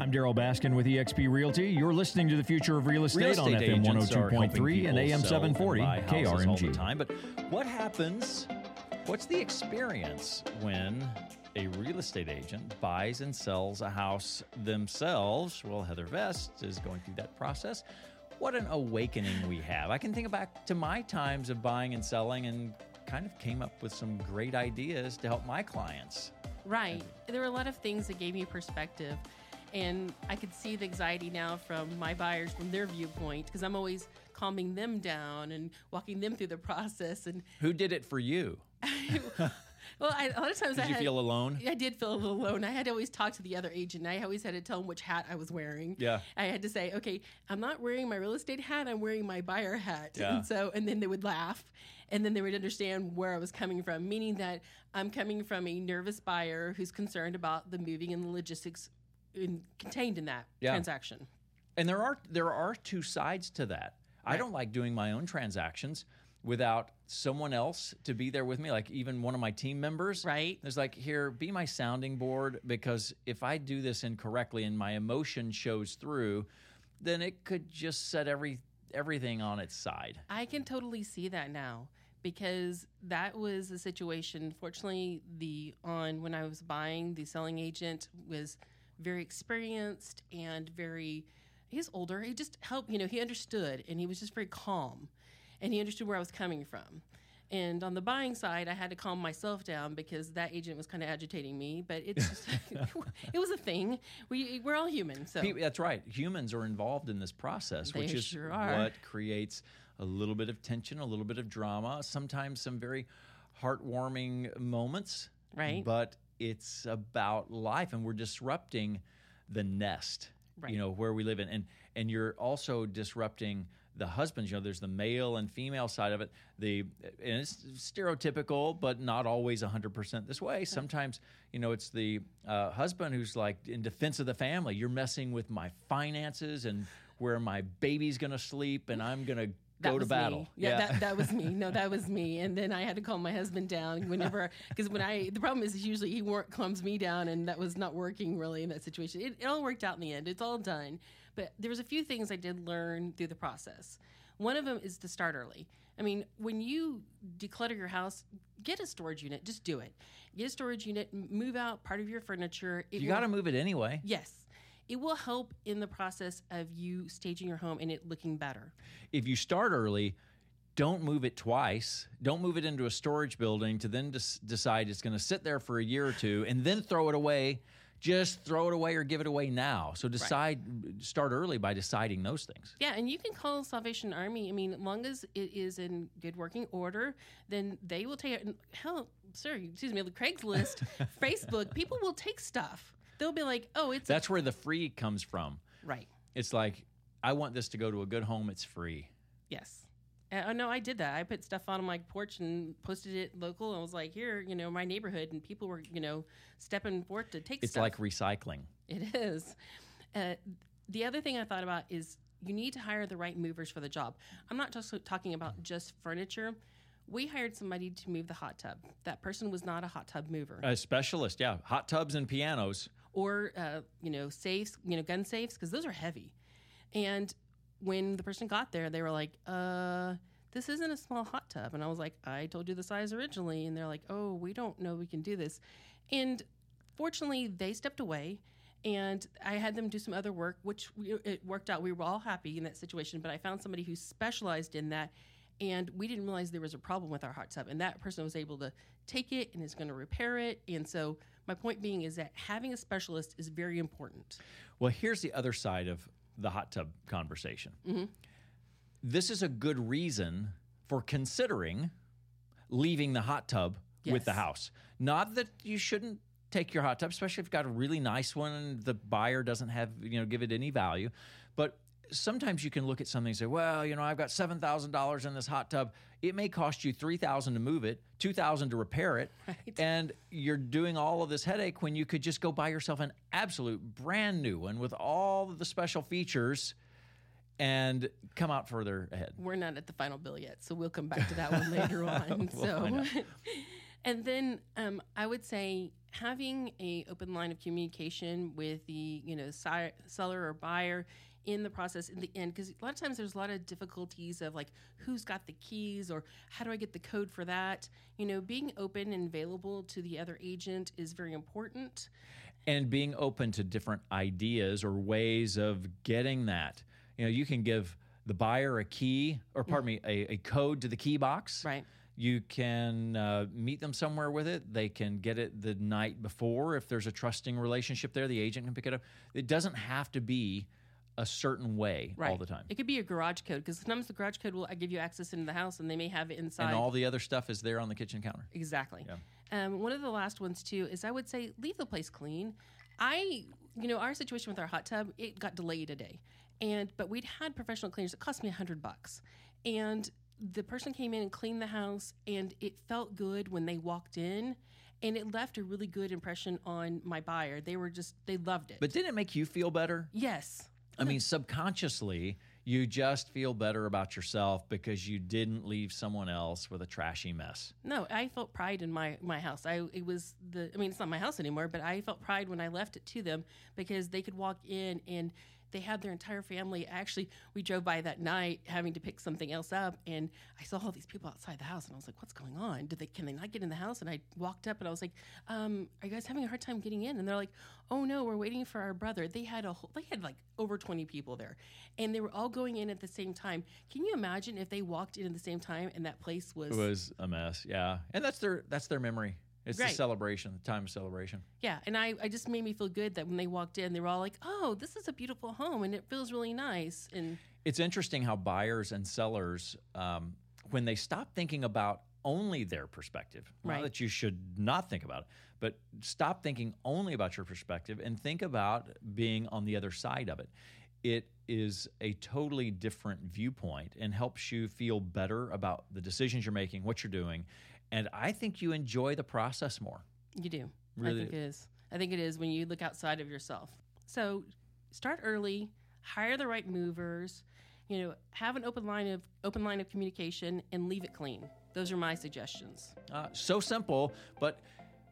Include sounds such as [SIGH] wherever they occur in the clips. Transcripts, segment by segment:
I'm Darryl Baskin with eXp Realty. You're listening to the future of real estate, Real on FM agents are helping 102.3 and AM sell and 740 all the KRMG. time. But what happens? What's the experience when a real estate agent buys and sells a house themselves? Well, Heather Vest is going through that process. What an awakening we have. I can think back to my times of buying and selling and kind of came up with some great ideas to help my clients. Right. There were a lot of things that gave me perspective. And I could see the anxiety now from my buyers from their viewpoint because I'm always calming them down and walking them through the process. And Who did it for you? [LAUGHS] well, I, a lot of times I Did you had, feel alone? I did feel a little alone. I had to always talk to the other agent. I always had to tell them which hat I was wearing. Yeah. I had to say, okay, I'm not wearing my real estate hat. I'm wearing my buyer hat. Yeah. And so, and then they would laugh, and then they would understand where I was coming from, meaning that I'm coming from a nervous buyer who's concerned about the moving and the logistics in, contained in that Yeah. transaction. And there are there are two sides to that. I don't like doing my own transactions without someone else to be there with me, like even one of my team members. Right. There's like, here, be my sounding board because if I do this incorrectly and my emotion shows through, then it could just set every everything on its side. I can totally see that now because that was a situation. Fortunately, the on when I was buying, the selling agent was very experienced and very. He's older. He just helped. You know, he understood and he was just very calm, and he understood where I was coming from. And on the buying side, I had to calm myself down because that agent was kind of agitating me. But it's just, [LAUGHS] [LAUGHS] it was a thing. We we're all human, so That's right. Humans are involved in this process, They which is sure what creates a little bit of tension, a little bit of drama, sometimes some very heartwarming moments. Right. But it's about life, and we're disrupting the nest. Right. You know where we live in, and and you're also disrupting the husbands. You know, there's the male and female side of it. The and it's stereotypical, but not always 100 percent this way. Sometimes you know it's the uh, husband who's like in defense of the family. You're messing with my finances and where my baby's going to sleep, and I'm going to That go to battle. Me. Yeah, That, that was me. No, that [LAUGHS] was me. And then I had to calm my husband down whenever, because when I, the problem is usually he wor- calms me down, and that was not working really in that situation. It, it all worked out in the end. It's all done. But there was a few things I did learn through the process. One of them is to start early. I mean, when you declutter your house, get a storage unit. Just do it. Get a storage unit. Move out part of your furniture. It you got to move it anyway. Yes. It will help in the process of you staging your home and it looking better. if you start early, don't move it twice. Don't move it into a storage building to then des- decide it's going to sit there for a year or two and then throw it away. Just throw it away or give it away now. So decide, start early by deciding those things. Yeah, and you can call Salvation Army. I mean, as long as it is in good working order, then they will take it. Hell, sir, excuse me, the Craigslist, [LAUGHS] Facebook, people will take stuff. They'll be like, oh, it's That's where the free comes from. right. It's like, I want this to go to a good home. It's free. Yes. Uh, oh no, I did that. I put stuff on my porch and posted it local. I was like, here, you know, my neighborhood, and people were, you know, stepping forth to take It's stuff. like recycling. It is. Uh, the other thing I thought about is you need to hire the right movers for the job. I'm not just talking about just furniture. We hired somebody to move the hot tub. That person was not a hot tub mover. A specialist, yeah. Hot tubs and pianos. Or uh, you know safes, you know gun safes because those are heavy. And when the person got there, they were like, "Uh, this isn't a small hot tub." And I was like, "I told you the size originally." And they're like, "Oh, we don't know we can do this." And fortunately, they stepped away. And I had them do some other work, which we, it worked out. We were all happy in that situation. But I found somebody who specialized in that, and we didn't realize there was a problem with our hot tub. And that person was able to take it and is going to repair it. And so, my point being is that having a specialist is very important. Well, here's the other side of the hot tub conversation. Mm-hmm. This is a good reason for considering leaving the hot tub with the house. Not that you shouldn't take your hot tub, especially if you've got a really nice one and the buyer doesn't have, you know, give it any value. But sometimes you can look at something and say, well, you know, I've got seven thousand dollars in this hot tub. It may cost you three thousand to move it, two thousand to repair it, [LAUGHS] and you're doing all of this headache when you could just go buy yourself an absolute brand new one with all of the special features and come out further ahead. We're not at the final bill yet, so we'll come back to that one later [LAUGHS] on. so, [LAUGHS] and then um, I would say having a open line of communication with the you know si- seller or buyer in the process in the end because a lot of times there's a lot of difficulties of like who's got the keys or how do i get the code for that you know being open and available to the other agent is very important and being open to different ideas or ways of getting that. You know, you can give the buyer a key, or pardon me, a, a code to the key box. right You can uh, meet them somewhere with it. They can get it the night before. If there's a trusting relationship there, the agent can pick it up. It doesn't have to be a certain way right all the time. it could be a garage code because sometimes the garage code will give you access into the house and they may have it inside And all the other stuff is there on the kitchen counter. Exactly. Um, one of the last ones too is I would say leave the place clean. I, you know, our situation with our hot tub it got delayed a day, and but we'd had professional cleaners. It cost me a hundred bucks, and the person came in and cleaned the house, and it felt good when they walked in. And it left a really good impression on my buyer. They were just, they loved it. But didn't it make you feel better? yes. I mean, subconsciously, you just feel better about yourself because you didn't leave someone else with a trashy mess. No, I felt pride in my my house. I it was the I mean it's not my house anymore, but I felt pride when I left it to them because they could walk in and they had their entire family. Actually, we drove by that night having to pick something else up, and I saw all these people outside the house, and I was like, "What's going on? Did they can they not get in the house?" And I walked up and I was like, um, "Are you guys having a hard time getting in?" And they're like, "Oh no, we're waiting for our brother." They had a whole, they had like over twenty people there, and they were all going in at the same time. Can you imagine if they walked in at the same time and that place was It was a mess, yeah. And that's their that's their memory. It's the Right. celebration, the time of celebration. Yeah, and I, I just made me feel good that when they walked in, they were all like, "Oh, this is a beautiful home, and it feels really nice." And It's interesting how buyers and sellers, um, when they stop thinking about only their perspective, not that you should not think about it, but stop thinking only about your perspective and think about being on the other side of it. It is a totally different viewpoint and helps you feel better about the decisions you're making, what you're doing. And I think you enjoy the process more. you do. Really I think it is. I think it is when you look outside of yourself. So start early, hire the right movers. You know, have an open line of open line of communication, and leave it clean. Those are my suggestions. Uh, so simple, but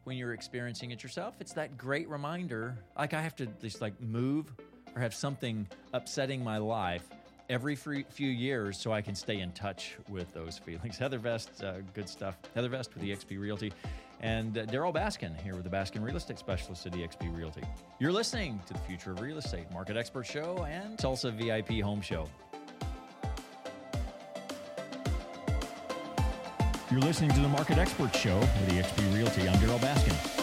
when you're experiencing it yourself, it's that great reminder. Like I have to just like move or have something upsetting my life every few years so I can stay in touch with those feelings. [LAUGHS] Heather Vest, uh, good stuff. Heather Vest with EXP Realty, and uh, Darryl Baskin here with the Baskin Real Estate Specialist at EXP Realty. You're listening to the Future of Real Estate Market Expert Show and Tulsa VIP Home Show. You're listening to the Market Expert Show with eXp Realty. I'm Darryl Baskin.